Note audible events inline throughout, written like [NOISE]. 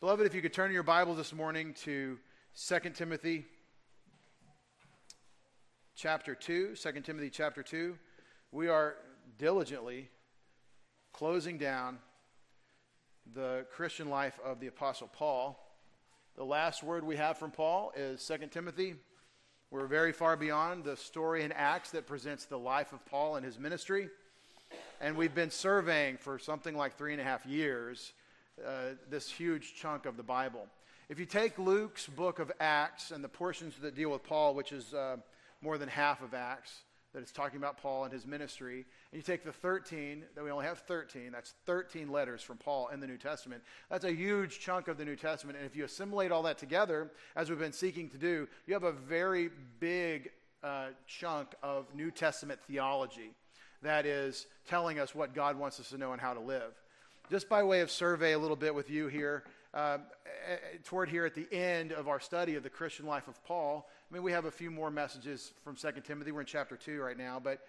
Beloved, if you could turn your Bibles this morning to 2 Timothy chapter 2, 2 Timothy chapter 2, we are diligently closing down the Christian life of the Apostle Paul. The last word we have from Paul is 2 Timothy. We're very far beyond the story in Acts that presents the life of Paul and his ministry. And we've been surveying for something like three and a half years uh, this huge chunk of the Bible. If you take Luke's book of Acts and the portions that deal with Paul, which is uh, more than half of Acts, that is talking about Paul and his ministry, and you take the 13, that we only have 13, that's 13 letters from Paul in the New Testament. That's a huge chunk of the New Testament. And if you assimilate all that together, as we've been seeking to do, you have a very big uh, chunk of New Testament theology that is telling us what God wants us to know and how to live just by way of survey a little bit with you here, uh, toward here at the end of our study of the Christian life of Paul, I mean, we have a few more messages from 2 Timothy. We're in chapter 2 right now. But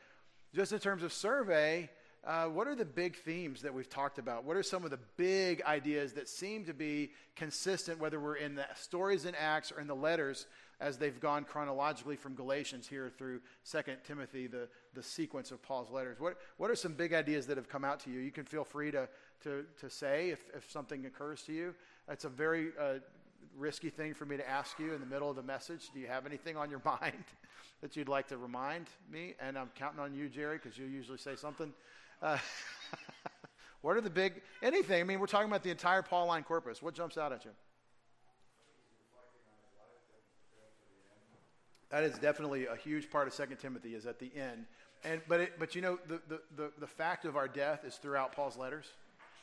just in terms of survey, uh, what are the big themes that we've talked about? What are some of the big ideas that seem to be consistent, whether we're in the stories in Acts or in the letters as they've gone chronologically from Galatians here through 2 Timothy, the, the sequence of Paul's letters? What, what are some big ideas that have come out to you? You can feel free to to, to say if, if something occurs to you. It's a very uh, risky thing for me to ask you in the middle of the message. Do you have anything on your [LAUGHS] mind that you'd like to remind me? And I'm counting on you, Jerry, because you usually say something. Uh, [LAUGHS] what are the big, anything? I mean, we're talking about the entire Pauline corpus. What jumps out at you? That is definitely a huge part of Second Timothy is at the end. And, but, it, but you know, the, the, the, the fact of our death is throughout Paul's letters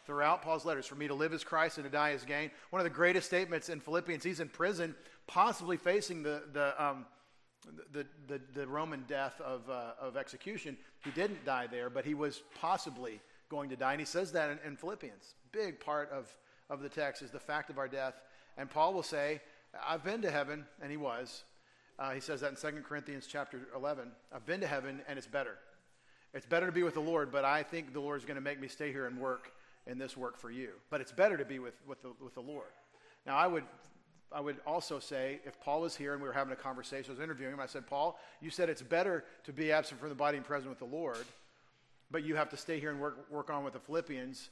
throughout Paul's letters. For me to live as Christ and to die as gain. One of the greatest statements in Philippians, he's in prison, possibly facing the, the, um, the, the, the, Roman death of, uh, of execution. He didn't die there, but he was possibly going to die. And he says that in, in Philippians. Big part of, of the text is the fact of our death. And Paul will say, I've been to heaven, and he was. Uh, he says that in 2 Corinthians chapter 11. I've been to heaven, and it's better. It's better to be with the Lord, but I think the Lord is going to make me stay here and work in this work for you. But it's better to be with, with, the, with the Lord. Now, I would, I would also say if Paul was here and we were having a conversation, I was interviewing him, I said, Paul, you said it's better to be absent from the body and present with the Lord, but you have to stay here and work, work on with the Philippians.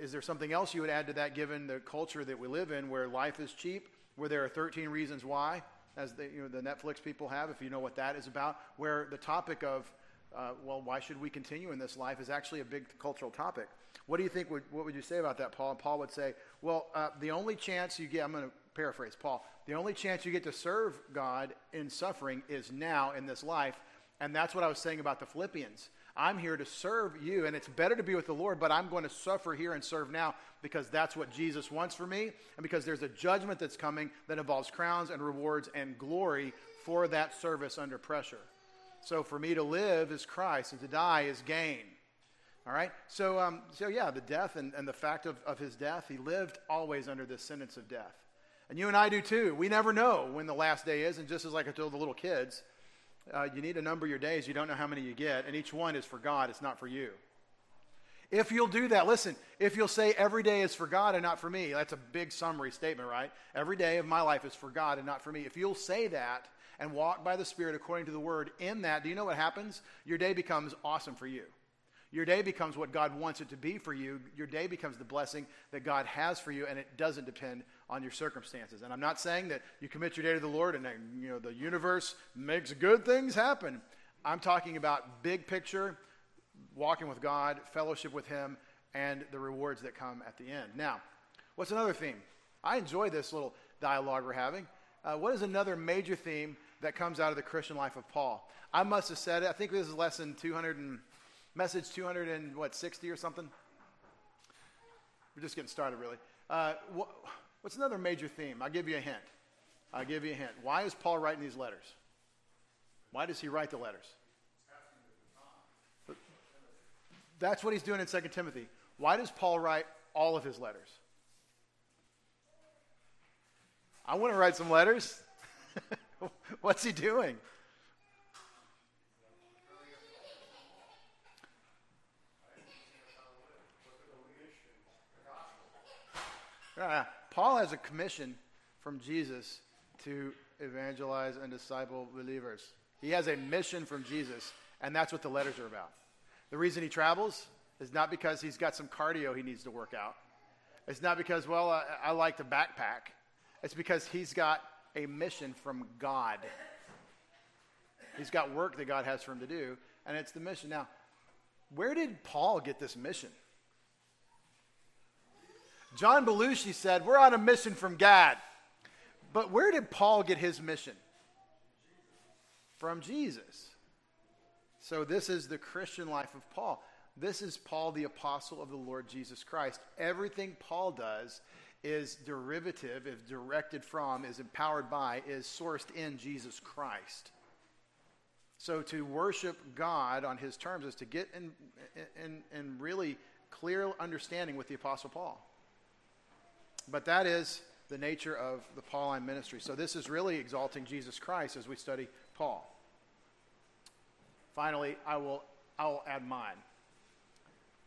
Is there something else you would add to that given the culture that we live in where life is cheap, where there are 13 reasons why, as the, you know, the Netflix people have, if you know what that is about, where the topic of, uh, well, why should we continue in this life is actually a big cultural topic. What do you think? Would, what would you say about that, Paul? And Paul would say, well, uh, the only chance you get, I'm going to paraphrase Paul, the only chance you get to serve God in suffering is now in this life. And that's what I was saying about the Philippians. I'm here to serve you, and it's better to be with the Lord, but I'm going to suffer here and serve now because that's what Jesus wants for me, and because there's a judgment that's coming that involves crowns and rewards and glory for that service under pressure. So for me to live is Christ, and to die is gain. All right? So, um, so yeah, the death and, and the fact of, of his death, he lived always under this sentence of death. And you and I do too. We never know when the last day is. And just as like I told the little kids, uh, you need to number your days. You don't know how many you get. And each one is for God, it's not for you. If you'll do that, listen, if you'll say every day is for God and not for me, that's a big summary statement, right? Every day of my life is for God and not for me. If you'll say that and walk by the Spirit according to the word in that, do you know what happens? Your day becomes awesome for you. Your day becomes what God wants it to be for you. Your day becomes the blessing that God has for you, and it doesn't depend on your circumstances. And I'm not saying that you commit your day to the Lord and you know the universe makes good things happen. I'm talking about big picture, walking with God, fellowship with Him, and the rewards that come at the end. Now, what's another theme? I enjoy this little dialogue we're having. Uh, what is another major theme that comes out of the Christian life of Paul? I must have said it. I think this is lesson 200 and Message 200 and what, 60 or something? We're just getting started, really. Uh, what's another major theme? I'll give you a hint. I'll give you a hint. Why is Paul writing these letters? Why does he write the letters? That's what he's doing in 2 Timothy. Why does Paul write all of his letters? I want to write some letters. [LAUGHS] What's he doing? Uh, Paul has a commission from Jesus to evangelize and disciple believers. He has a mission from Jesus, and that's what the letters are about. The reason he travels is not because he's got some cardio he needs to work out. It's not because, well, I, I like to backpack. It's because he's got a mission from God. He's got work that God has for him to do, and it's the mission. Now, where did Paul get this mission? John Belushi said, We're on a mission from God. But where did Paul get his mission? From Jesus. So, this is the Christian life of Paul. This is Paul, the apostle of the Lord Jesus Christ. Everything Paul does is derivative, is directed from, is empowered by, is sourced in Jesus Christ. So to worship God on his terms is to get in, in, in really clear understanding with the Apostle Paul. But that is the nature of the Pauline ministry. So this is really exalting Jesus Christ as we study Paul. Finally, I will, I will add mine.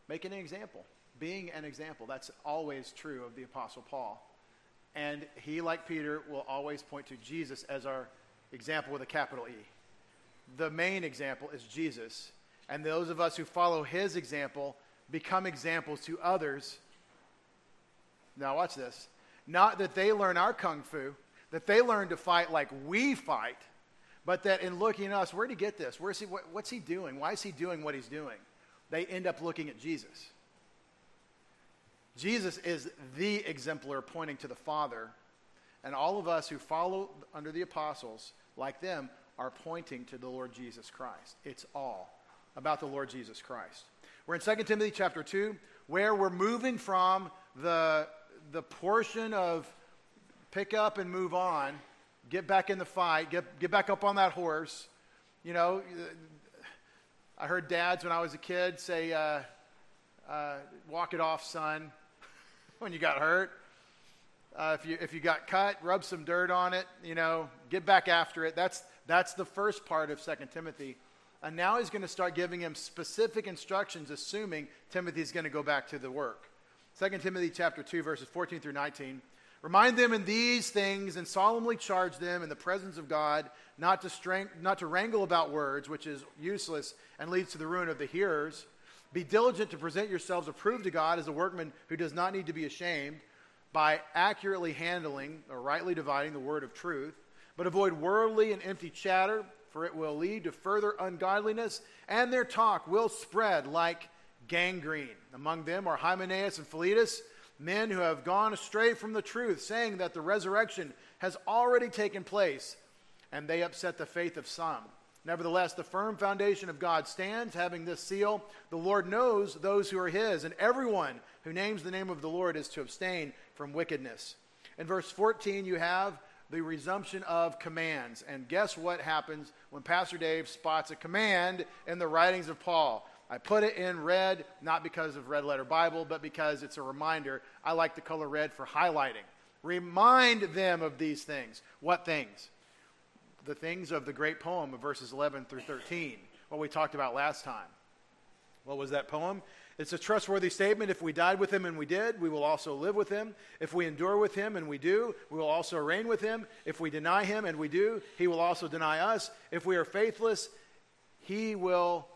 Making an example being an example. That's always true of the Apostle Paul. And he, like Peter, will always point to Jesus as our example with a capital E. The main example is Jesus. And those of us who follow his example become examples to others. Now, watch this. Not that they learn our kung fu, that they learn to fight like we fight, but that in looking at us, where did he get this? Where's he, what, what's he doing? Why is he doing what he's doing? They end up looking at Jesus. Jesus is the exemplar pointing to the Father, and all of us who follow under the apostles, like them, are pointing to the Lord Jesus Christ. It's all about the Lord Jesus Christ. We're in 2 Timothy chapter 2, where we're moving from the, the portion of pick up and move on, get back in the fight, get, get back up on that horse. You know, I heard dads when I was a kid say, uh, uh, walk it off, son [LAUGHS] when you got hurt. Uh, if, you, if you got cut, rub some dirt on it, you know, get back after it. That's, that's the first part of 2 Timothy. And now he's going to start giving him specific instructions, assuming Timothy's going to go back to the work. 2 Timothy chapter 2, verses 14 through 19. Remind them in these things and solemnly charge them in the presence of God not to, strength, not to wrangle about words, which is useless and leads to the ruin of the hearers be diligent to present yourselves approved to God as a workman who does not need to be ashamed by accurately handling or rightly dividing the word of truth. But avoid worldly and empty chatter, for it will lead to further ungodliness, and their talk will spread like gangrene. Among them are Hymenaeus and Philetus, men who have gone astray from the truth, saying that the resurrection has already taken place, and they upset the faith of some. Nevertheless, the firm foundation of God stands, having this seal The Lord knows those who are his, and everyone who names the name of the Lord is to abstain from wickedness. In verse 14, you have the resumption of commands. And guess what happens when Pastor Dave spots a command in the writings of Paul? I put it in red, not because of Red Letter Bible, but because it's a reminder. I like the color red for highlighting. Remind them of these things. What things? the things of the great poem of verses 11 through 13, what we talked about last time. What was that poem? It's a trustworthy statement. If we died with him and we did, we will also live with him. If we endure with him and we do, we will also reign with him. If we deny him and we do, he will also deny us. If we are faithless, he will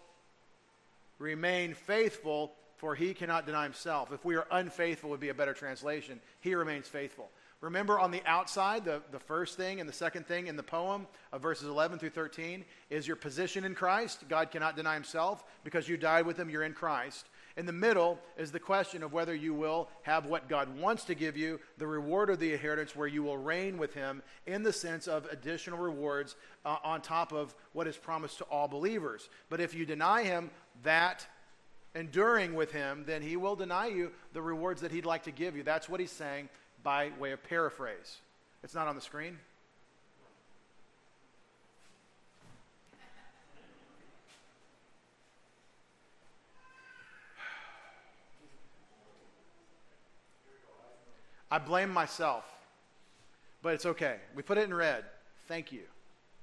remain faithful, for he cannot deny himself. If we are unfaithful, would be a better translation. He remains faithful. Remember on the outside, the, the first thing and the second thing in the poem of verses 11 through 13 is your position in Christ. God cannot deny himself. Because you died with him, you're in Christ. In the middle is the question of whether you will have what God wants to give you, the reward of the inheritance, where you will reign with him in the sense of additional rewards uh, on top of what is promised to all believers. But if you deny him, that enduring with him, then he will deny you the rewards that he'd like to give you. That's what he's saying by way of paraphrase. It's not on the screen. [SIGHS] I blame myself, but it's okay. We put it in red. Thank you.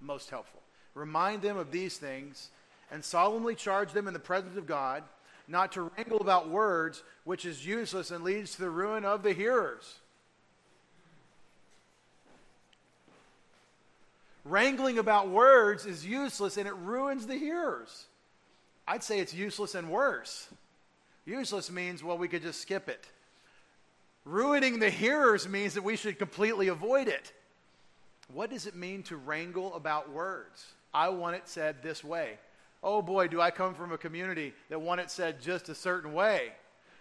Most helpful. Remind them of these things and solemnly charge them in the presence of God not to wrangle about words, which is useless and leads to the ruin of the hearers. Wrangling about words is useless and it ruins the hearers. I'd say it's useless and worse. Useless means, well, we could just skip it. Ruining the hearers means that we should completely avoid it. What does it mean to wrangle about words? I want it said this way. Oh boy, do I come from a community that want it said just a certain way.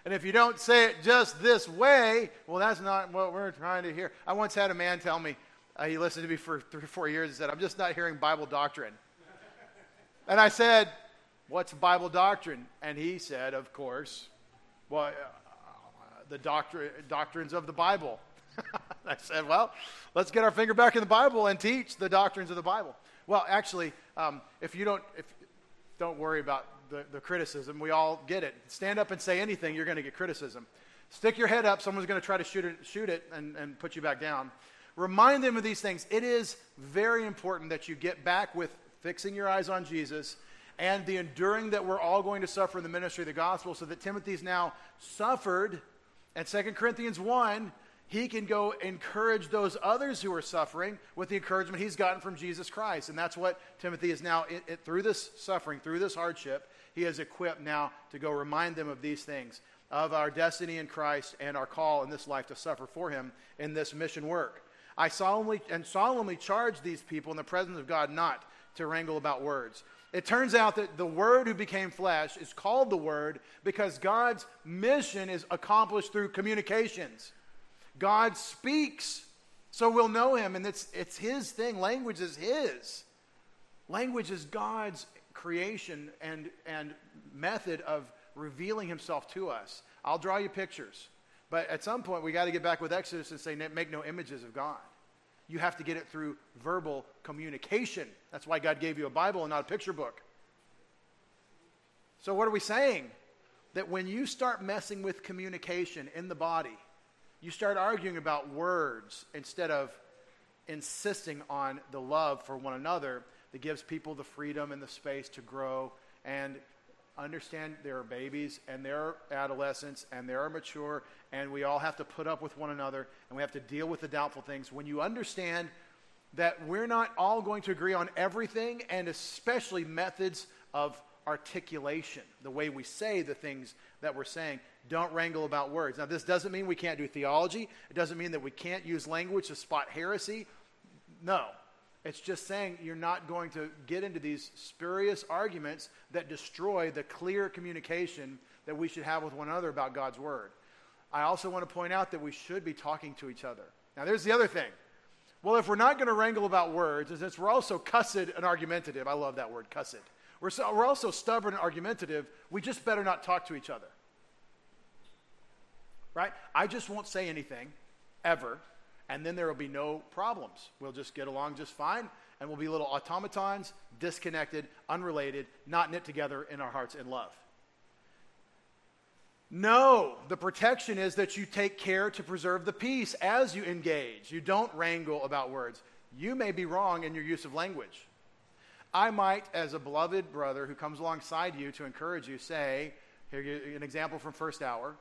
And if you don't say it just this way, well, that's not what we're trying to hear. I once had a man tell me, uh, he listened to me for three or four years and said, I'm just not hearing Bible doctrine. and I said, What's Bible doctrine? And he said, Of course, well, uh, the doctrine, doctrines of the Bible. [LAUGHS] I said, Well, let's get our finger back in the Bible and teach the doctrines of the Bible. Well, actually, um, if you don't, if, don't worry about the, the criticism. We all get it. Stand up and say anything, you're going to get criticism. Stick your head up, someone's going to try to shoot it, shoot it and, and put you back down. Remind them of these things. It is very important that you get back with fixing your eyes on Jesus and the enduring that we're all going to suffer in the ministry of the gospel, so that Timothy's now suffered. And 2 Corinthians 1, he can go encourage those others who are suffering with the encouragement he's gotten from Jesus Christ. And that's what Timothy is now, it, it, through this suffering, through this hardship, he is equipped now to go remind them of these things, of our destiny in Christ and our call in this life to suffer for him in this mission work. I solemnly and solemnly charge these people in the presence of God not to wrangle about words. It turns out that the Word who became flesh is called the Word because God's mission is accomplished through communications. God speaks, so we'll know Him, and it's, it's His thing. Language is His. Language is God's creation and, and method of revealing Himself to us. I'll draw you pictures. But at some point, we got to get back with Exodus and say, make no images of God. You have to get it through verbal communication. That's why God gave you a Bible and not a picture book. So, what are we saying? That when you start messing with communication in the body, you start arguing about words instead of insisting on the love for one another that gives people the freedom and the space to grow and understand there are babies and there are adolescents and there are mature and we all have to put up with one another and we have to deal with the doubtful things. When you understand that we're not all going to agree on everything and especially methods of articulation, the way we say the things that we're saying, don't wrangle about words. Now, this doesn't mean we can't do theology. It doesn't mean that we can't use language to spot heresy. No, it's just saying you're not going to get into these spurious arguments that destroy the clear communication that we should have with one another about God's Word. I also want to point out that we should be talking to each other. Now, there's the other thing. Well, if we're not going to wrangle about words, and since we're also cussed and argumentative, I love that word, cussed. We're, so, we're also stubborn and argumentative, we just better not talk to each other. Right? I just won't say anything, ever, and then there will be no problems. We'll just get along just fine, and we'll be little automatons, disconnected, unrelated, not knit together in our hearts in love. No, the protection is that you take care to preserve the peace as you engage. You don't wrangle about words. You may be wrong in your use of language. I might, as a beloved brother who comes alongside you to encourage you, say, here an example from first hour.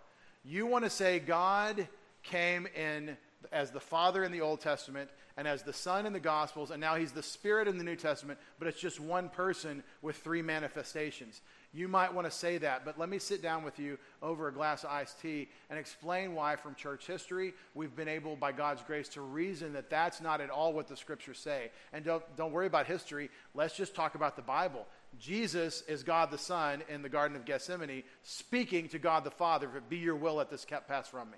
You want to say God came in as the Father in the Old Testament and as the Son in the Gospels, and now he's the Spirit in the New Testament, but it's just one person with three manifestations. You might want to say that, but let me sit down with you over a glass of iced tea and explain why, from church history, we've been able, by God's grace, to reason that that's not at all what the scriptures say. And don't, don't worry about history. Let's just talk about the Bible. Jesus is God the Son in the Garden of Gethsemane, speaking to God the Father, if it Be your will, let this cup pass from me.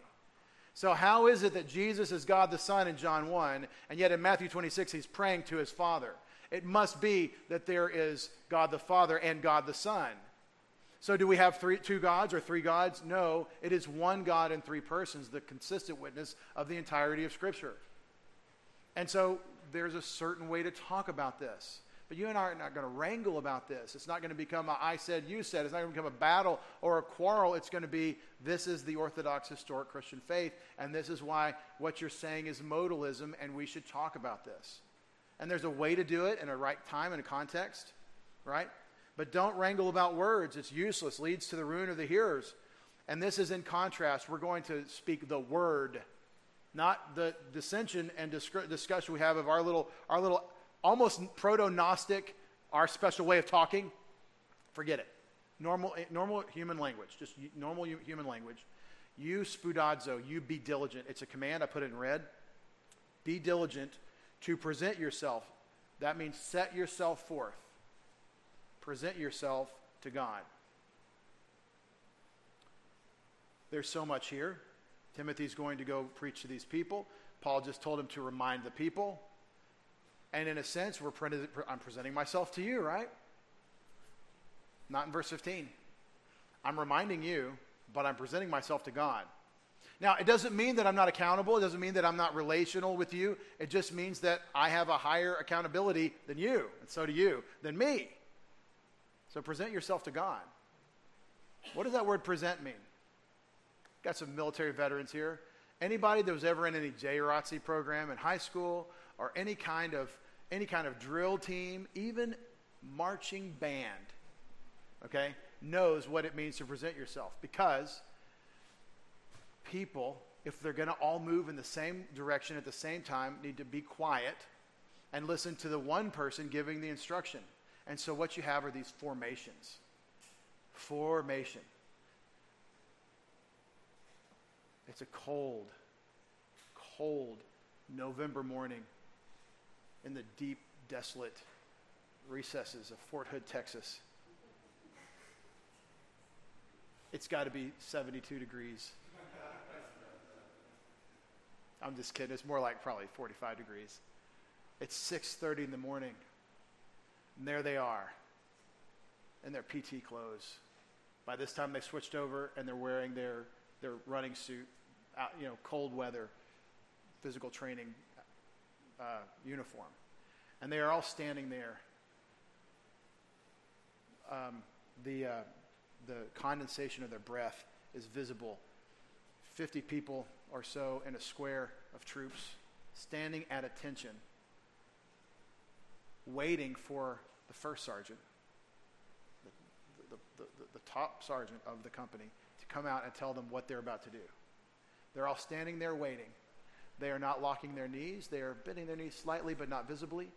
So, how is it that Jesus is God the Son in John 1, and yet in Matthew 26 he's praying to his Father? It must be that there is God the Father and God the Son. So, do we have three, two gods or three gods? No, it is one God in three persons, the consistent witness of the entirety of Scripture. And so, there's a certain way to talk about this. But you and I are not going to wrangle about this. It's not going to become a I said, you said. It's not going to become a battle or a quarrel. It's going to be this is the Orthodox historic Christian faith, and this is why what you're saying is modalism, and we should talk about this. And there's a way to do it in a right time and a context, right? But don't wrangle about words. It's useless, leads to the ruin of the hearers. And this is in contrast. We're going to speak the word, not the dissension and discussion we have of our little, our little almost proto Gnostic, our special way of talking, forget it. Normal, eh, normal human language, just normal human language. You spoudazo, you be diligent. It's a command, I put it in red. Be diligent to present yourself. That means set yourself forth. Present yourself to God. There's so much here. Timothy's going to go preach to these people. Paul just told him to remind the people. And in a sense, we're printed, I'm presenting myself to you, right? Not in verse 15. I'm reminding you, but I'm presenting myself to God. Now, it doesn't mean that I'm not accountable. It doesn't mean that I'm not relational with you. It just means that I have a higher accountability than you, and so do you, than me. So present yourself to God. What does that word present mean? Got some military veterans here. Anybody that was ever in any JROTC program in high school or any kind of any kind of drill team, even marching band, okay, knows what it means to present yourself because people, if they're going to all move in the same direction at the same time, need to be quiet and listen to the one person giving the instruction. And so what you have are these formations. Formation. It's a cold, cold November morning in the deep, desolate recesses of Fort Hood, Texas. It's got to be 72 degrees. I'm just kidding. It's more like probably 45 degrees. It's 6:30 in the morning. And there they are in their PT clothes. By this time they switched over and they're wearing their their running suit, out, you know, cold weather, physical training uh, uniform. And they are all standing there. Um, the, uh, the condensation of their breath is visible. 50 people or so in a square of troops standing at attention, waiting for the first sergeant, the, the, the, the top sergeant of the company, to come out and tell them what they're about to do. They're all standing there waiting. They are not locking their knees. They are bending their knees slightly, but not visibly.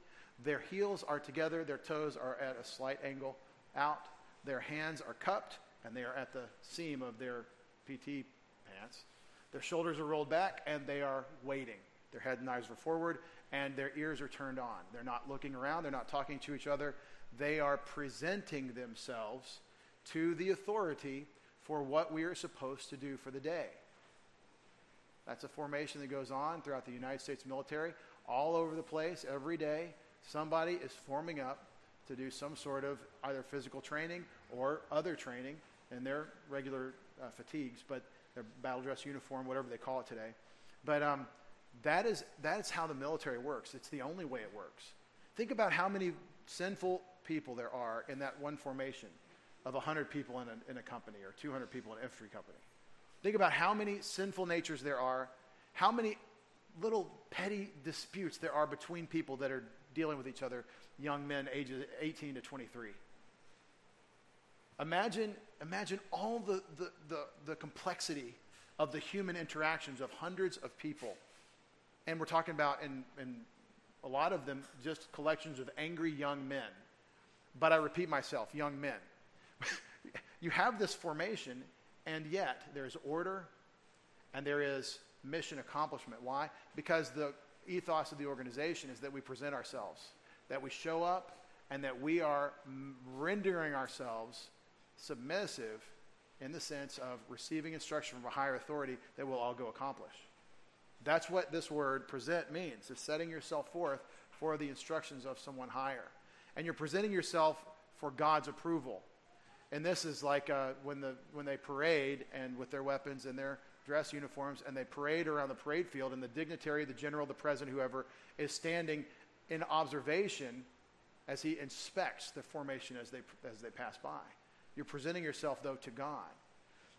Their heels are together. Their toes are at a slight angle out. Their hands are cupped, and they are at the seam of their PT pants. Their shoulders are rolled back, and they are waiting. Their head and eyes are forward, and their ears are turned on. They're not looking around. They're not talking to each other. They are presenting themselves to the authority for what we are supposed to do for the day. That's a formation that goes on throughout the United States military, all over the place, every day. Somebody is forming up to do some sort of either physical training or other training in their regular uh, fatigues, but their battle dress uniform, whatever they call it today. But um, that is that is how the military works. It's the only way it works. Think about how many sinful people there are in that one formation of 100 people in a, in a company or 200 people in an infantry company. Think about how many sinful natures there are, how many little petty disputes there are between people that are dealing with each other, young men ages 18 to 23. Imagine, imagine all the, the, the, the complexity of the human interactions of hundreds of people. And we're talking about, in, in a lot of them, just collections of angry young men. But I repeat myself, young men. [LAUGHS] you have this formation, and yet there's order and there is mission accomplishment. Why? Because the ethos of the organization is that we present ourselves, that we show up, and that we are rendering ourselves submissive in the sense of receiving instruction from a higher authority that we'll all go accomplish. That's what this word present means. It's setting yourself forth for the instructions of someone higher. And you're presenting yourself for God's approval. And this is like uh, when, the, when they parade and with their weapons and their dress uniforms and they parade around the parade field and the dignitary, the general, the president, whoever is standing in observation as he inspects the formation as they, as they pass by. You're presenting yourself, though, to God.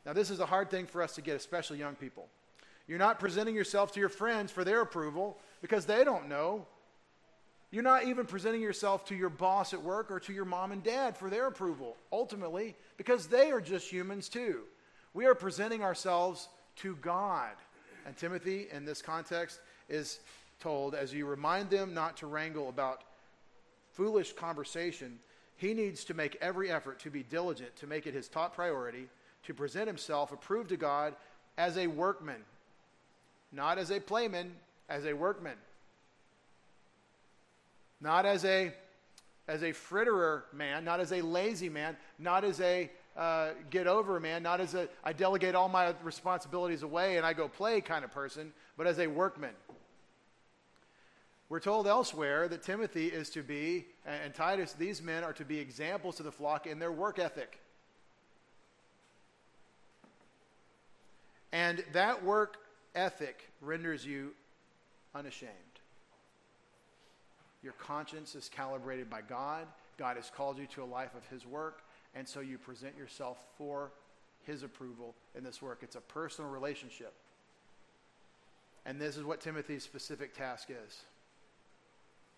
Now, this is a hard thing for us to get, especially young people. You're not presenting yourself to your friends for their approval because they don't know you're not even presenting yourself to your boss at work or to your mom and dad for their approval, ultimately, because they are just humans too. We are presenting ourselves to God. And Timothy, in this context, is told as you remind them not to wrangle about foolish conversation, he needs to make every effort to be diligent, to make it his top priority, to present himself approved to God as a workman, not as a playman, as a workman. Not as a as a fritterer man, not as a lazy man, not as a uh, get over man, not as a I delegate all my responsibilities away and I go play kind of person, but as a workman. We're told elsewhere that Timothy is to be, and Titus, these men are to be examples to the flock in their work ethic. And that work ethic renders you unashamed. Your conscience is calibrated by God. God has called you to a life of His work, and so you present yourself for His approval in this work. It's a personal relationship. And this is what Timothy's specific task is.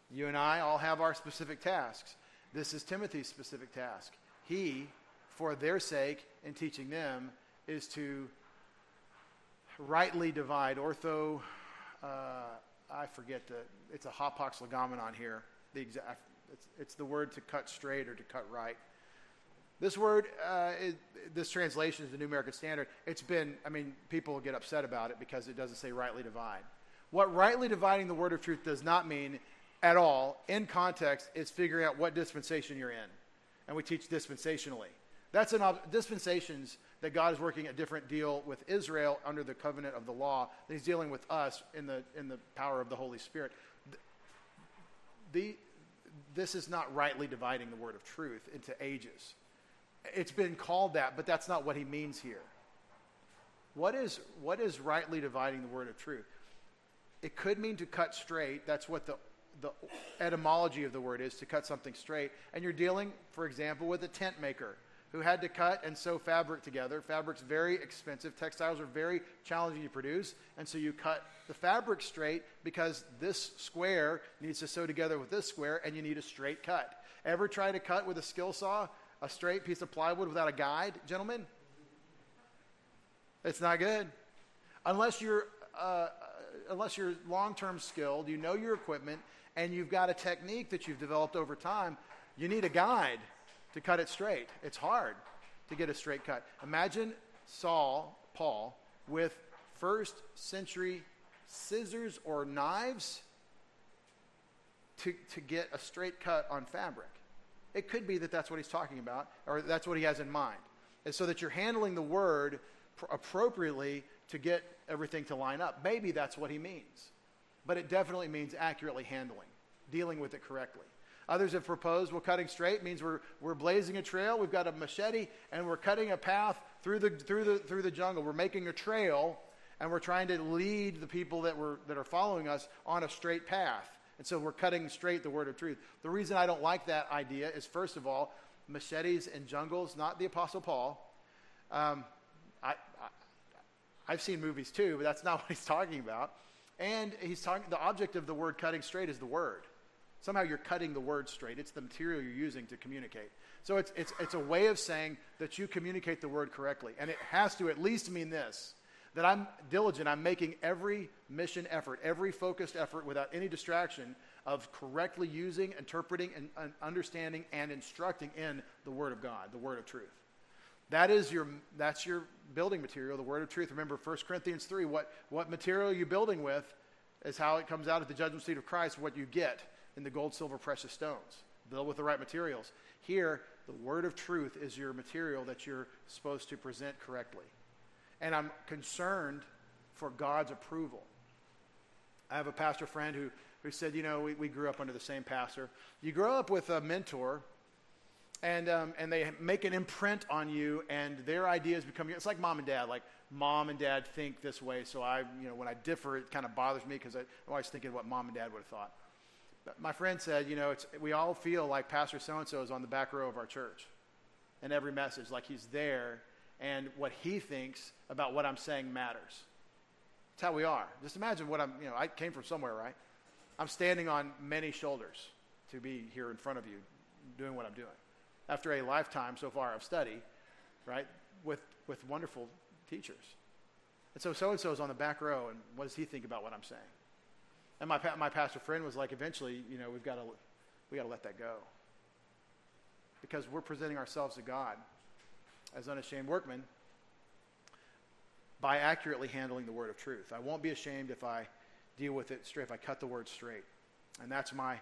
You and I all have our specific tasks. This is Timothy's specific task. He, for their sake, in teaching them, is to rightly divide ortho. Uh, I forget the. It's a hapax legomenon here. The exact. It's, it's the word to cut straight or to cut right. This word, uh, is, this translation is the New American Standard. It's been. I mean, people get upset about it because it doesn't say rightly divide. What rightly dividing the word of truth does not mean at all, in context, is figuring out what dispensation you're in, and we teach dispensationally. That's an ob- dispensations that God is working a different deal with Israel under the covenant of the law than He's dealing with us in the in the power of the Holy Spirit. The, this is not rightly dividing the word of truth into ages. It's been called that, but that's not what He means here. What is what is rightly dividing the word of truth? It could mean to cut straight. That's what the the etymology of the word is to cut something straight. And you're dealing, for example, with a tent maker who had to cut and sew fabric together. Fabric's very expensive. Textiles are very challenging to produce. And so you cut the fabric straight because this square needs to sew together with this square, and you need a straight cut. Ever try to cut with a skill saw a straight piece of plywood without a guide, gentlemen? It's not good. Unless you're, uh, unless you're long term skilled, you know your equipment, and you've got a technique that you've developed over time, you need a guide to cut it straight. It's hard to get a straight cut. Imagine Saul, Paul, with first century scissors or knives to, to get a straight cut on fabric. It could be that that's what he's talking about, or that's what he has in mind. And so that you're handling the word pr- appropriately to get everything to line up. Maybe that's what he means. But it definitely means accurately handling, dealing with it correctly. Others have proposed, well, cutting straight means we're, we're blazing a trail. We've got a machete and we're cutting a path through the, through, the, through the jungle. We're making a trail and we're trying to lead the people that, were, that are following us on a straight path. And so we're cutting straight the word of truth. The reason I don't like that idea is, first of all, machetes and jungles, not the Apostle Paul. Um, I, I, I've seen movies too, but that's not [LAUGHS] what he's talking about. And he's talking, the object of the word cutting straight is the word. Somehow you're cutting the word straight. It's the material you're using to communicate. So it's, it's, it's a way of saying that you communicate the word correctly. And it has to at least mean this that I'm diligent, I'm making every mission effort, every focused effort without any distraction of correctly using, interpreting, and, and understanding and instructing in the Word of God, the Word of truth. That is your, that's your building material, the Word of truth. Remember 1 Corinthians 3, what, what material are you building with is how it comes out at the judgment seat of Christ, what you get in the gold, silver, precious stones. Build with the right materials. Here, the word of truth is your material that you're supposed to present correctly. And I'm concerned for God's approval. I have a pastor friend who, who said, you know, we, we grew up under the same pastor. You grow up with a mentor, and, um, and they make an imprint on you, and their ideas become, it's like mom and dad. Like, mom and dad think this way, so I, you know, when I differ, it kind of bothers me because I'm always thinking what mom and dad would have thought my friend said, you know, we all feel like Pastor so and so is on the back row of our church in every message, like he's there, and what he thinks about what I'm saying matters. That's how we are. Just imagine what I'm, you know, I came from somewhere, right? I'm standing on many shoulders to be here in front of you doing what I'm doing. After a lifetime so far of study, right, with, with wonderful teachers. And so so and so is on the back row, and what does he think about what I'm saying? And my, my pastor friend was like, eventually, you know, we've got to we got to let that go. Because we're presenting ourselves to God as unashamed workmen by accurately handling the word of truth. I won't be ashamed if I deal with it straight, if I cut the word straight. And that's my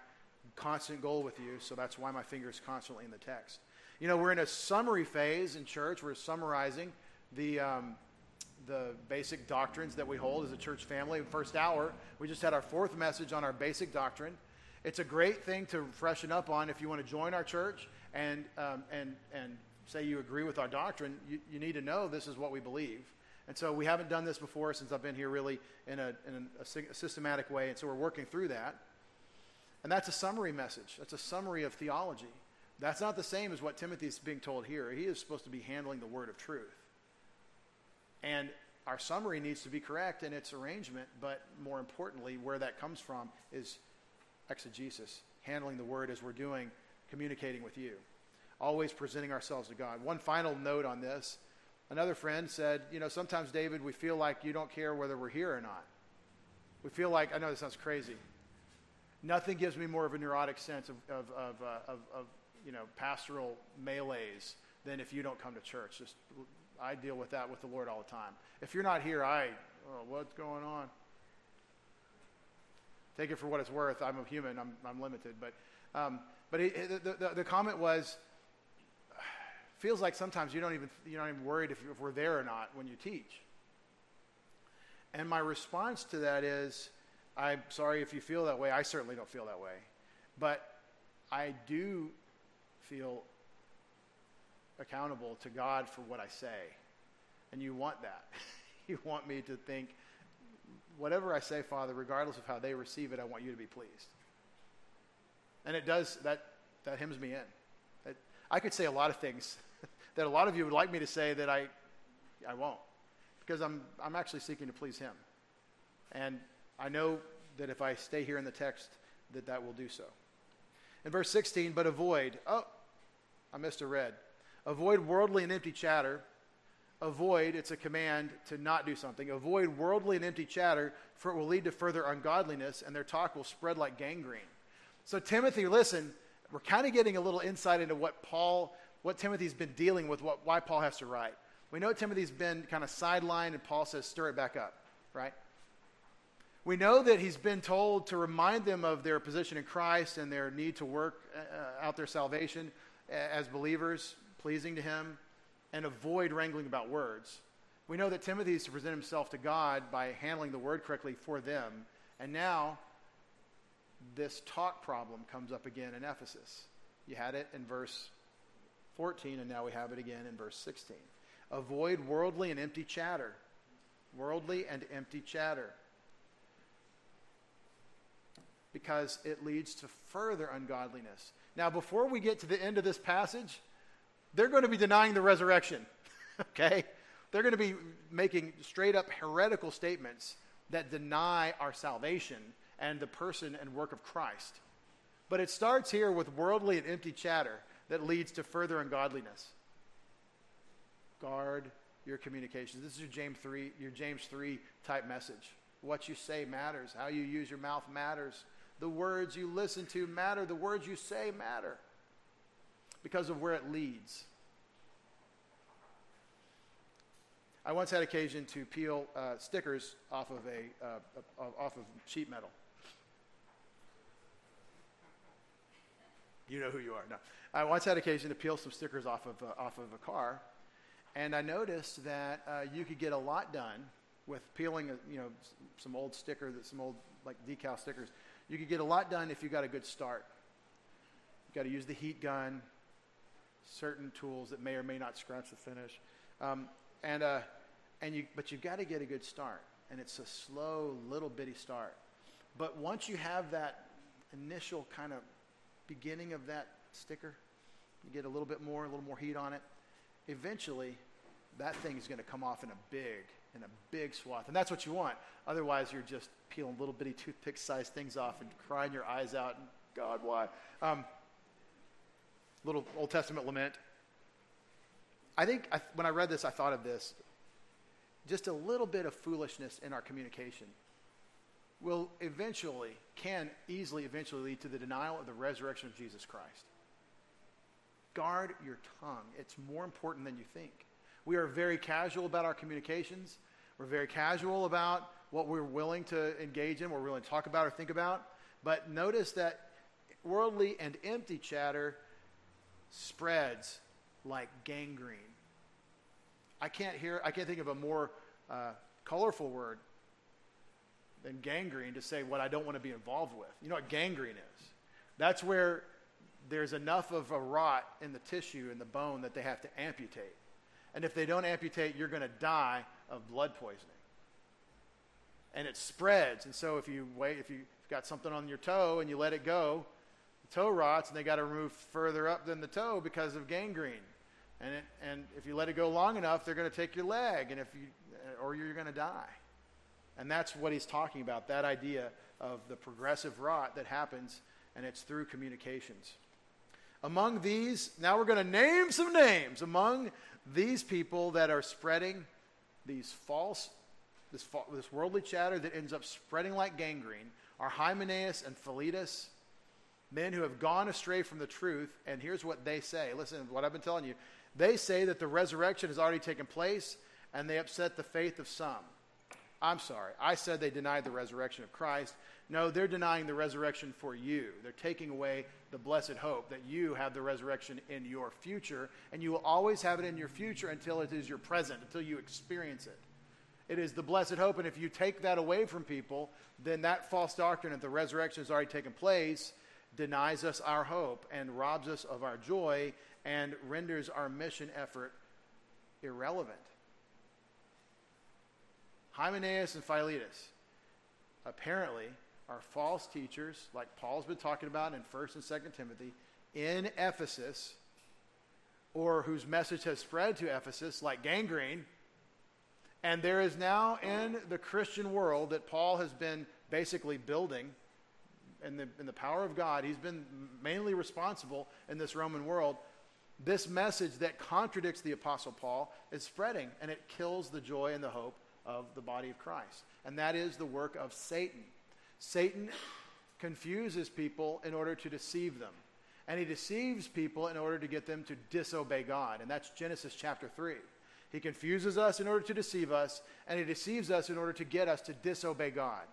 constant goal with you, so that's why my finger is constantly in the text. You know, we're in a summary phase in church. We're summarizing the, um, the basic doctrines that we hold as a church family. First hour, we just had our fourth message on our basic doctrine. It's a great thing to freshen up on if you want to join our church and, um, and, and say you agree with our doctrine. You, you need to know this is what we believe. And so we haven't done this before since I've been here really in a, in a, a systematic way. And so we're working through that. And that's a summary message. That's a summary of theology. That's not the same as what Timothy's being told here. He is supposed to be handling the word of truth. And our summary needs to be correct in its arrangement, but more importantly, where that comes from is exegesis, handling the word as we're doing, communicating with you, always presenting ourselves to God. One final note on this another friend said, You know, sometimes, David, we feel like you don't care whether we're here or not. We feel like, I know this sounds crazy. Nothing gives me more of a neurotic sense of, of, of, uh, of, of you know, pastoral melees than if you don't come to church. Just I deal with that with the Lord all the time. If you're not here, I, oh, what's going on? Take it for what it's worth. I'm a human. I'm, I'm limited. But, um, but it, the, the, the, comment was, [SIGHS] feels like sometimes you don't even, you're not even worried if, if we're there or not when you teach. And my response to that is, I'm sorry if you feel that way. I certainly don't feel that way. But I do feel accountable to God for what I say. And you want that. [LAUGHS] you want me to think, whatever I say, Father, regardless of how they receive it, I want you to be pleased. And it does, that, that hems me in. It, I could say a lot of things [LAUGHS] that a lot of you would like me to say that I, I won't. Because I'm, I'm actually seeking to please Him. And I know that if I stay here in the text, that that will do so. In verse 16, but avoid, oh, I missed a red. Avoid worldly and empty chatter. Avoid, it's a command to not do something. Avoid worldly and empty chatter, for it will lead to further ungodliness, and their talk will spread like gangrene. So, Timothy, listen, we're kind of getting a little insight into what Paul, what Timothy's been dealing with, what, why Paul has to write. We know Timothy's been kind of sidelined, and Paul says, stir it back up, right? We know that he's been told to remind them of their position in Christ and their need to work uh, out their salvation as believers, pleasing to him, and avoid wrangling about words. We know that Timothy is to present himself to God by handling the word correctly for them. And now, this talk problem comes up again in Ephesus. You had it in verse 14, and now we have it again in verse 16. Avoid worldly and empty chatter. Worldly and empty chatter. Because it leads to further ungodliness. Now, before we get to the end of this passage, they're going to be denying the resurrection. [LAUGHS] okay? They're going to be making straight up heretical statements that deny our salvation and the person and work of Christ. But it starts here with worldly and empty chatter that leads to further ungodliness. Guard your communications. This is your James 3, your James 3 type message. What you say matters. How you use your mouth matters. The words you listen to matter. The words you say matter because of where it leads. I once had occasion to peel uh, stickers off of a uh, off of sheet metal. You know who you are. No, I once had occasion to peel some stickers off of uh, off of a car, and I noticed that uh, you could get a lot done with peeling, a, you know, some old sticker, that some old like decal stickers you could get a lot done if you got a good start. You got to use the heat gun, certain tools that may or may not scratch the finish, um, and uh, and you but you've got to get a good start, and it's a slow little bitty start. But once you have that initial kind of beginning of that sticker, you get a little bit more, a little more heat on it. Eventually, that thing is going to come off in a big, in a big swath, and that's what you want. Otherwise, you're just peeling little bitty toothpick sized things off and crying your eyes out. And God, why? Um, little Old Testament lament. I think I, when I read this, I thought of this. Just a little bit of foolishness in our communication. will eventually, can easily eventually lead to the denial of the resurrection of Jesus Christ. Guard your tongue. It's more important than you think. We are very casual about our communications. We're very casual about what we're willing to engage in, what we're willing to talk about or think about. But notice that worldly and empty chatter spreads like gangrene. I can't hear, I can't think of a more uh, colorful word than gangrene to say what I don't want to be involved with. You know what gangrene is? That's where there's enough of a rot in the tissue in the bone that they have to amputate. And if they don't amputate, you're going to die of blood poisoning. And it spreads. And so if you wait, if you've got something on your toe and you let it go, toe rots and they got to remove further up than the toe because of gangrene. And, it, and if you let it go long enough, they're going to take your leg, and if you, or you're going to die. And that's what he's talking about that idea of the progressive rot that happens, and it's through communications. Among these, now we're going to name some names. Among these people that are spreading these false, this, this worldly chatter that ends up spreading like gangrene are Hymenaeus and Philetus, men who have gone astray from the truth. And here's what they say listen, what I've been telling you. They say that the resurrection has already taken place, and they upset the faith of some. I'm sorry. I said they denied the resurrection of Christ. No, they're denying the resurrection for you. They're taking away the blessed hope that you have the resurrection in your future, and you will always have it in your future until it is your present, until you experience it. It is the blessed hope, and if you take that away from people, then that false doctrine that the resurrection has already taken place denies us our hope and robs us of our joy and renders our mission effort irrelevant. Hymenaeus and Philetus apparently are false teachers, like Paul's been talking about in 1st and 2nd Timothy, in Ephesus, or whose message has spread to Ephesus, like gangrene. And there is now in the Christian world that Paul has been basically building in the, in the power of God, he's been mainly responsible in this Roman world. This message that contradicts the Apostle Paul is spreading, and it kills the joy and the hope of the body of Christ. And that is the work of Satan. Satan confuses people in order to deceive them. And he deceives people in order to get them to disobey God. And that's Genesis chapter 3. He confuses us in order to deceive us, and he deceives us in order to get us to disobey God.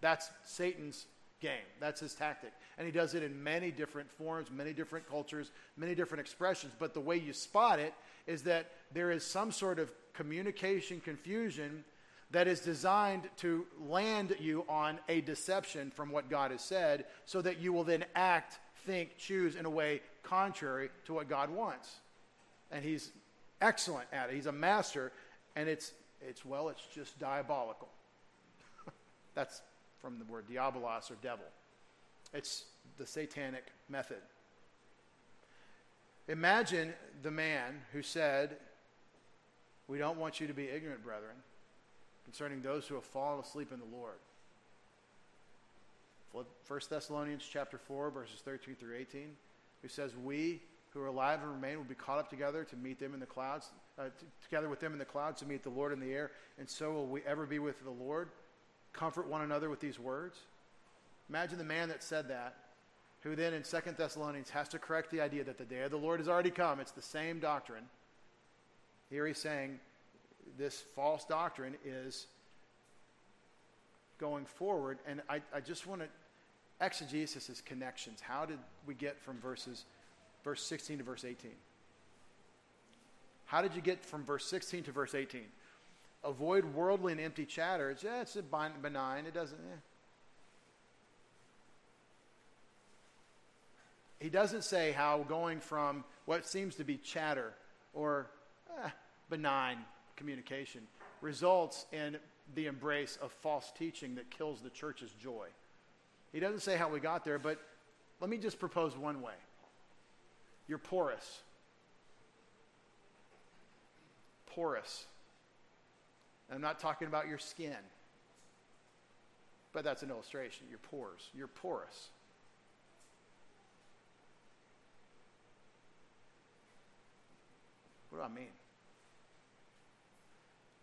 That's Satan's game. That's his tactic. And he does it in many different forms, many different cultures, many different expressions. But the way you spot it is that there is some sort of communication confusion that is designed to land you on a deception from what God has said so that you will then act, think, choose in a way contrary to what God wants. And he's excellent at it. He's a master and it's it's well it's just diabolical. [LAUGHS] That's from the word diabolos or devil. It's the satanic method. Imagine the man who said, We don't want you to be ignorant, brethren, concerning those who have fallen asleep in the Lord. 1 Thessalonians chapter 4, verses 13 through 18, who says, We who are alive and remain will be caught up together to meet them in the clouds, uh, t- together with them in the clouds to meet the Lord in the air, and so will we ever be with the Lord. Comfort one another with these words. Imagine the man that said that who then in Second Thessalonians has to correct the idea that the day of the Lord has already come. It's the same doctrine. Here he's saying this false doctrine is going forward. And I, I just want to, exegesis is connections. How did we get from verses, verse 16 to verse 18? How did you get from verse 16 to verse 18? Avoid worldly and empty chatter. It's, yeah, it's benign. It doesn't, eh. he doesn't say how going from what seems to be chatter or eh, benign communication results in the embrace of false teaching that kills the church's joy. He doesn't say how we got there, but let me just propose one way. You're porous. Porous. I'm not talking about your skin, but that's an illustration. Your pores. You're porous. What do I mean?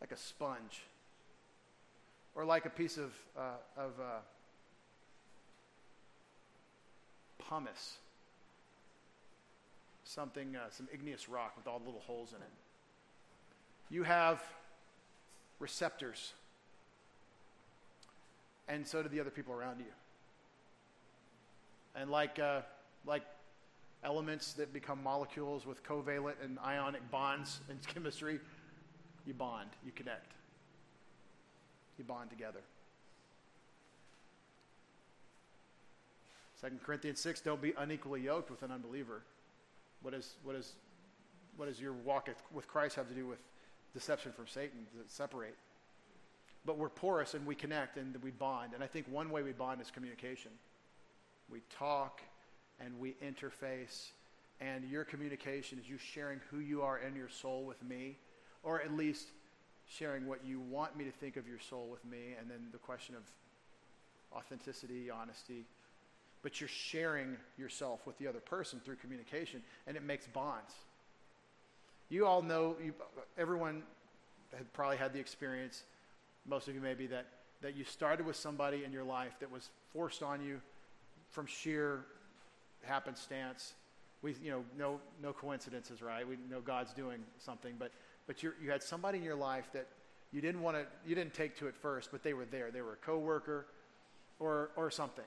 Like a sponge. or like a piece of, uh, of uh, pumice, something, uh, some igneous rock with all the little holes in it. You have receptors, and so do the other people around you. And like, uh, like elements that become molecules with covalent and ionic bonds [LAUGHS] in chemistry, you bond, you connect, you bond together. 2 Corinthians 6, don't be unequally yoked with an unbeliever. What, is, what, is, what does your walk with Christ have to do with deception from Satan? to separate? But we're porous and we connect and we bond. And I think one way we bond is communication. We talk and we interface. And your communication is you sharing who you are in your soul with me, or at least sharing what you want me to think of your soul with me. And then the question of authenticity, honesty, but you're sharing yourself with the other person through communication, and it makes bonds. You all know, you, everyone had probably had the experience, most of you maybe, that, that you started with somebody in your life that was forced on you from sheer happenstance. We, you know, no, no coincidences, right? We know God's doing something, but, but you you had somebody in your life that you didn't want to, you didn't take to at first, but they were there. They were a coworker or, or something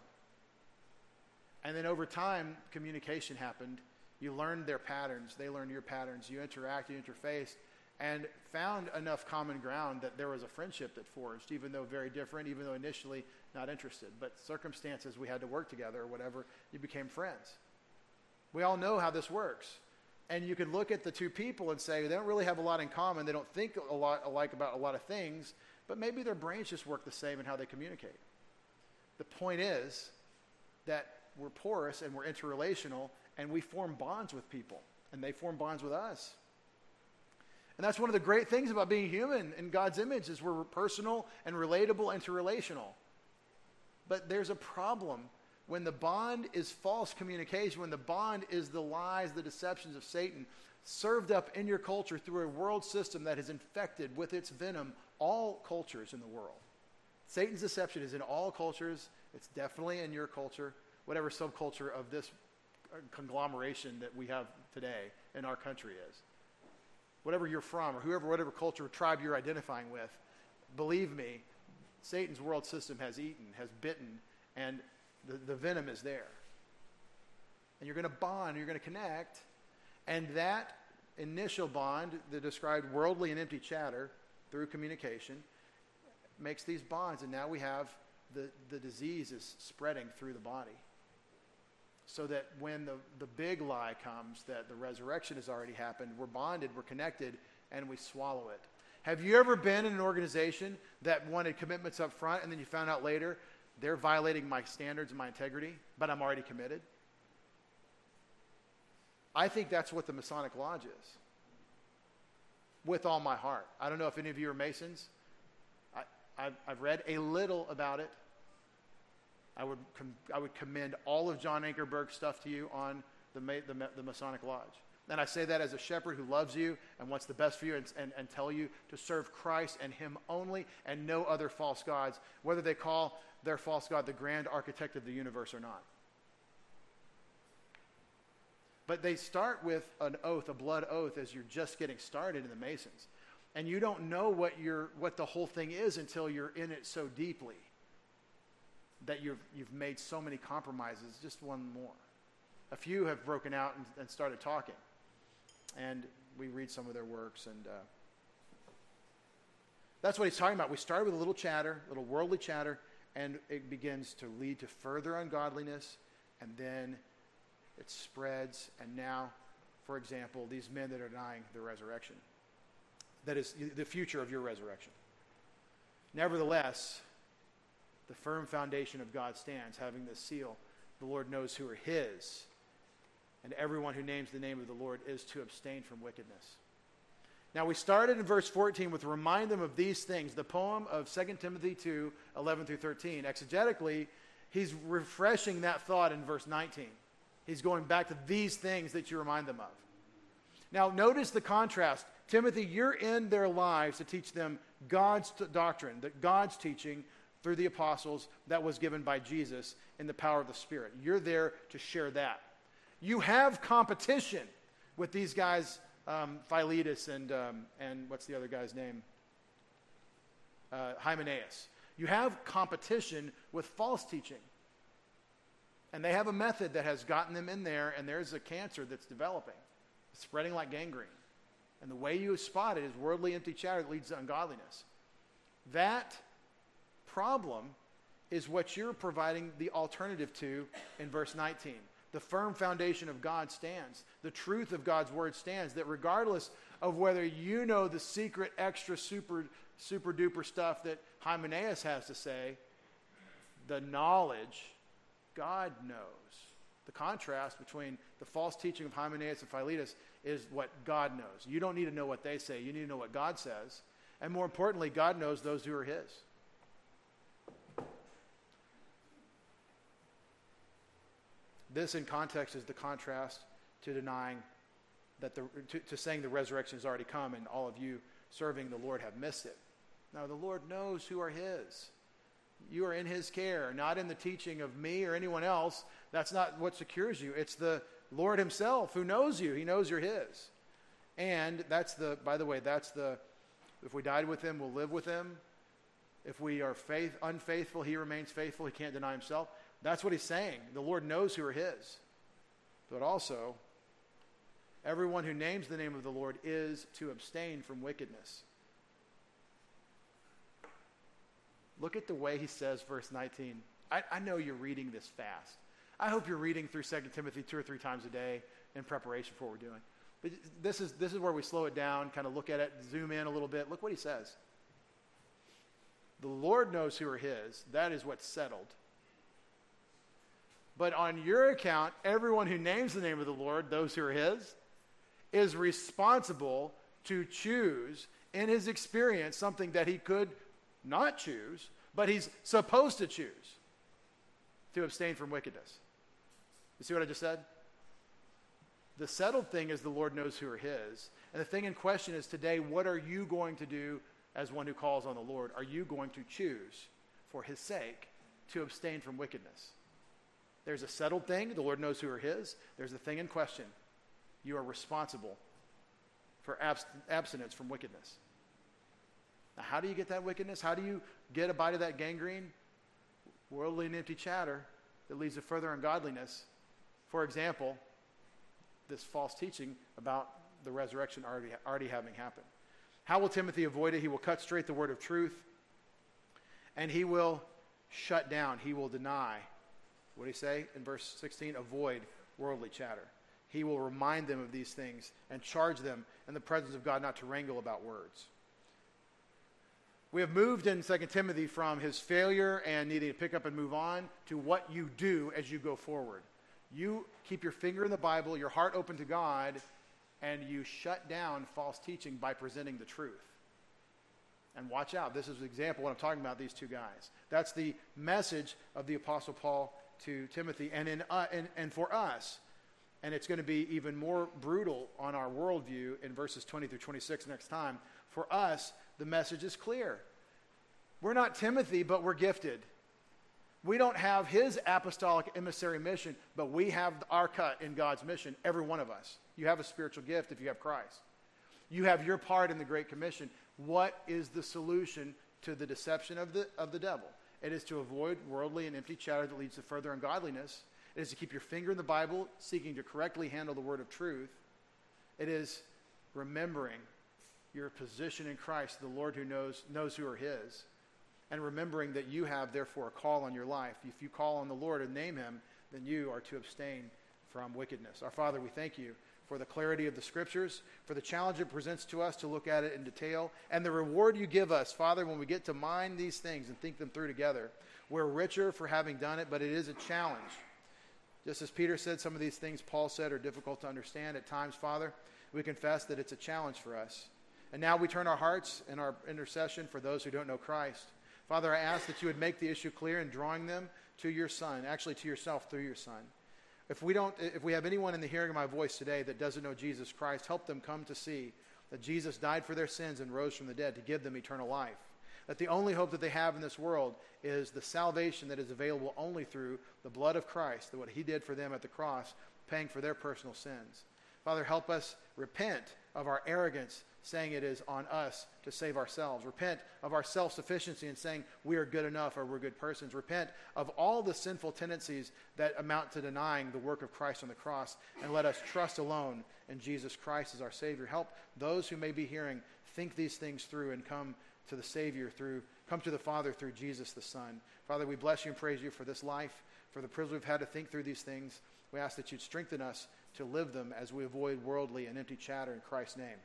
and then over time, communication happened. You learned their patterns, they learned your patterns. You interact, you interfaced, and found enough common ground that there was a friendship that forged, even though very different, even though initially not interested. But circumstances, we had to work together or whatever, you became friends. We all know how this works. And you could look at the two people and say they don't really have a lot in common. They don't think a lot alike about a lot of things, but maybe their brains just work the same in how they communicate. The point is that we're porous and we're interrelational and we form bonds with people and they form bonds with us. And that's one of the great things about being human in God's image is we're personal and relatable, and interrelational. But there's a problem when the bond is false communication, when the bond is the lies, the deceptions of Satan, served up in your culture through a world system that has infected with its venom all cultures in the world. Satan's deception is in all cultures, it's definitely in your culture whatever subculture of this conglomeration that we have today in our country is. Whatever you're from, or whoever, whatever culture or tribe you're identifying with, believe me, Satan's world system has eaten, has bitten, and the, the venom is there. And you're going to bond, you're going to connect, and that initial bond, the described worldly and empty chatter through communication, makes these bonds, and now we have the, the disease is spreading through the body so that when the, the big lie comes that the resurrection has already happened, we're bonded, we're connected, and we swallow it. Have you ever been in an organization that wanted commitments up front and then you found out later they're violating my standards and my integrity, but I'm already committed? I think that's what the Masonic Lodge is. With all my heart. I don't know if any of you are Masons. I, have read a little about it. I would, com- I would commend all of John Ankerberg's stuff to you on the, Ma- the, the, Masonic Lodge. And I say that as a shepherd who loves you and wants the best for you and, and, and tell you to serve Christ and Him only and no other false gods, whether they call their false God the grand architect of the universe or not. But they start with an oath, a blood oath, as you're just getting started in the Masons. And you don't know what, you what the whole thing is until you're in it so deeply that you've, you've made so many compromises, just one more. A few have broken out and, and started talking. And we read some of their works, and uh, that's what he's talking about. We started with a little chatter, a little worldly chatter, and it begins to lead to further ungodliness, and then it spreads. And now, for example, these men that are denying the resurrection that is the future of your resurrection. Nevertheless, the firm foundation of God stands, having this seal. The Lord knows who are his, and everyone who names the name of the Lord is to abstain from wickedness. Now, we started in verse 14 with remind them of these things, the poem of 2 Timothy 2 11 through 13. Exegetically, he's refreshing that thought in verse 19. He's going back to these things that you remind them of. Now, notice the contrast. Timothy, you're in their lives to teach them God's doctrine, that God's teaching through the apostles that was given by Jesus in the power of the Spirit. You're there to share that. You have competition with these guys, um, Philetus and, um, and what's the other guy's name? Uh, Hymenaeus. You have competition with false teaching. And they have a method that has gotten them in there, and there's a cancer that's developing, spreading like gangrene. And the way you spot it is worldly empty chatter that leads to ungodliness. That problem is what you're providing the alternative to in verse 19. The firm foundation of God stands. The truth of God's word stands. That regardless of whether you know the secret, extra, super, super duper stuff that Hymenaeus has to say, the knowledge God knows. The contrast between the false teaching of Hymenaeus and Philetus is what God knows. You don't need to know what they say, you need to know what God says. And more importantly, God knows those who are His. This, in context, is the contrast to denying that the, to, to saying the resurrection has already come and all of you serving the Lord have missed it. Now, the Lord knows who are His. You are in His care, not in the teaching of me or anyone else. That's not what secures you. It's the Lord Himself who knows you. He knows you're His. And that's the, by the way, that's the, if we died with Him, we'll live with Him. If we are faith, unfaithful, He remains faithful. He can't deny Himself. That's what He's saying. The Lord knows who are His. But also, everyone who names the name of the Lord is to abstain from wickedness. Look at the way he says, verse 19. I, I, know you're reading this fast. I hope you're reading through 2 Timothy two or three times a day in preparation for what we're doing. But this is, this is where we slow it down, kind of look at it, zoom in a little bit. Look what he says. The Lord knows who are his. That is what's settled. But on your account, everyone who names the name of the Lord, those who are his, is responsible to choose in his experience something that he could not choose, but he's supposed to choose to abstain from wickedness. You see what I just said? The settled thing is the Lord knows who are his. And the thing in question is today, what are you going to do as one who calls on the Lord? Are you going to choose for his sake to abstain from wickedness? There's a settled thing, the Lord knows who are his. There's a thing in question. You are responsible for abst- abstinence from wickedness. Now, how do you get that wickedness? How do you get a bite of that gangrene? Worldly and empty chatter that leads to further ungodliness. For example, this false teaching about the resurrection already, already having happened. How will Timothy avoid it? He will cut straight the word of truth, and he will shut down, he will deny. What do he say in verse 16? Avoid worldly chatter. He will remind them of these things and charge them in the presence of God not to wrangle about words. We have moved in 2 Timothy from his failure and needing to pick up and move on to what you do as you go forward. You keep your finger in the Bible, your heart open to God, and you shut down false teaching by presenting the truth. And watch out, this is an example what I'm talking about, these two guys. That's the message of the Apostle Paul to Timothy and, in, uh, and, and for us. And it's going to be even more brutal on our worldview in verses 20 through 26 next time. For us, the message is clear. We're not Timothy, but we're gifted. We don't have his apostolic emissary mission, but we have our cut in God's mission, every one of us. You have a spiritual gift if you have Christ. You have your part in the Great Commission. What is the solution to the deception of the, of the devil? It is to avoid worldly and empty chatter that leads to further ungodliness. It is to keep your finger in the Bible, seeking to correctly handle the word of truth. It is remembering your position in Christ, the Lord who knows, knows who are his, and remembering that you have, therefore, a call on your life. If you call on the Lord and name him, then you are to abstain from wickedness. Our Father, we thank you for the clarity of the scriptures, for the challenge it presents to us to look at it in detail, and the reward you give us, Father, when we get to mind these things and think them through together. We're richer for having done it, but it is a challenge. Just as Peter said, some of these things Paul said are difficult to understand at times, Father. We confess that it's a challenge for us. And now we turn our hearts in our intercession for those who don't know Christ. Father, I ask that you would make the issue clear in drawing them to your Son, actually to yourself through your Son. If we don't, if we have anyone in the hearing of my voice today that doesn't know Jesus Christ, help them come to see that Jesus died for their sins and rose from the dead to give them eternal life. That the only hope that they have in this world is the salvation that is available only through the blood of Christ, what he did for them at the cross, paying for their personal sins. Father, help us repent of our arrogance, saying it is on us to save ourselves. Repent of our self sufficiency and saying we are good enough or we're good persons. Repent of all the sinful tendencies that amount to denying the work of Christ on the cross, and let us trust alone in Jesus Christ as our Savior. Help those who may be hearing think these things through and come to the Savior through, come to the Father through Jesus the Son. Father, we bless you and praise you for this life, for the privilege we've had to think through these things. We ask that you'd strengthen us to live them as we avoid worldly and empty chatter in Christ's name.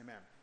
Amen.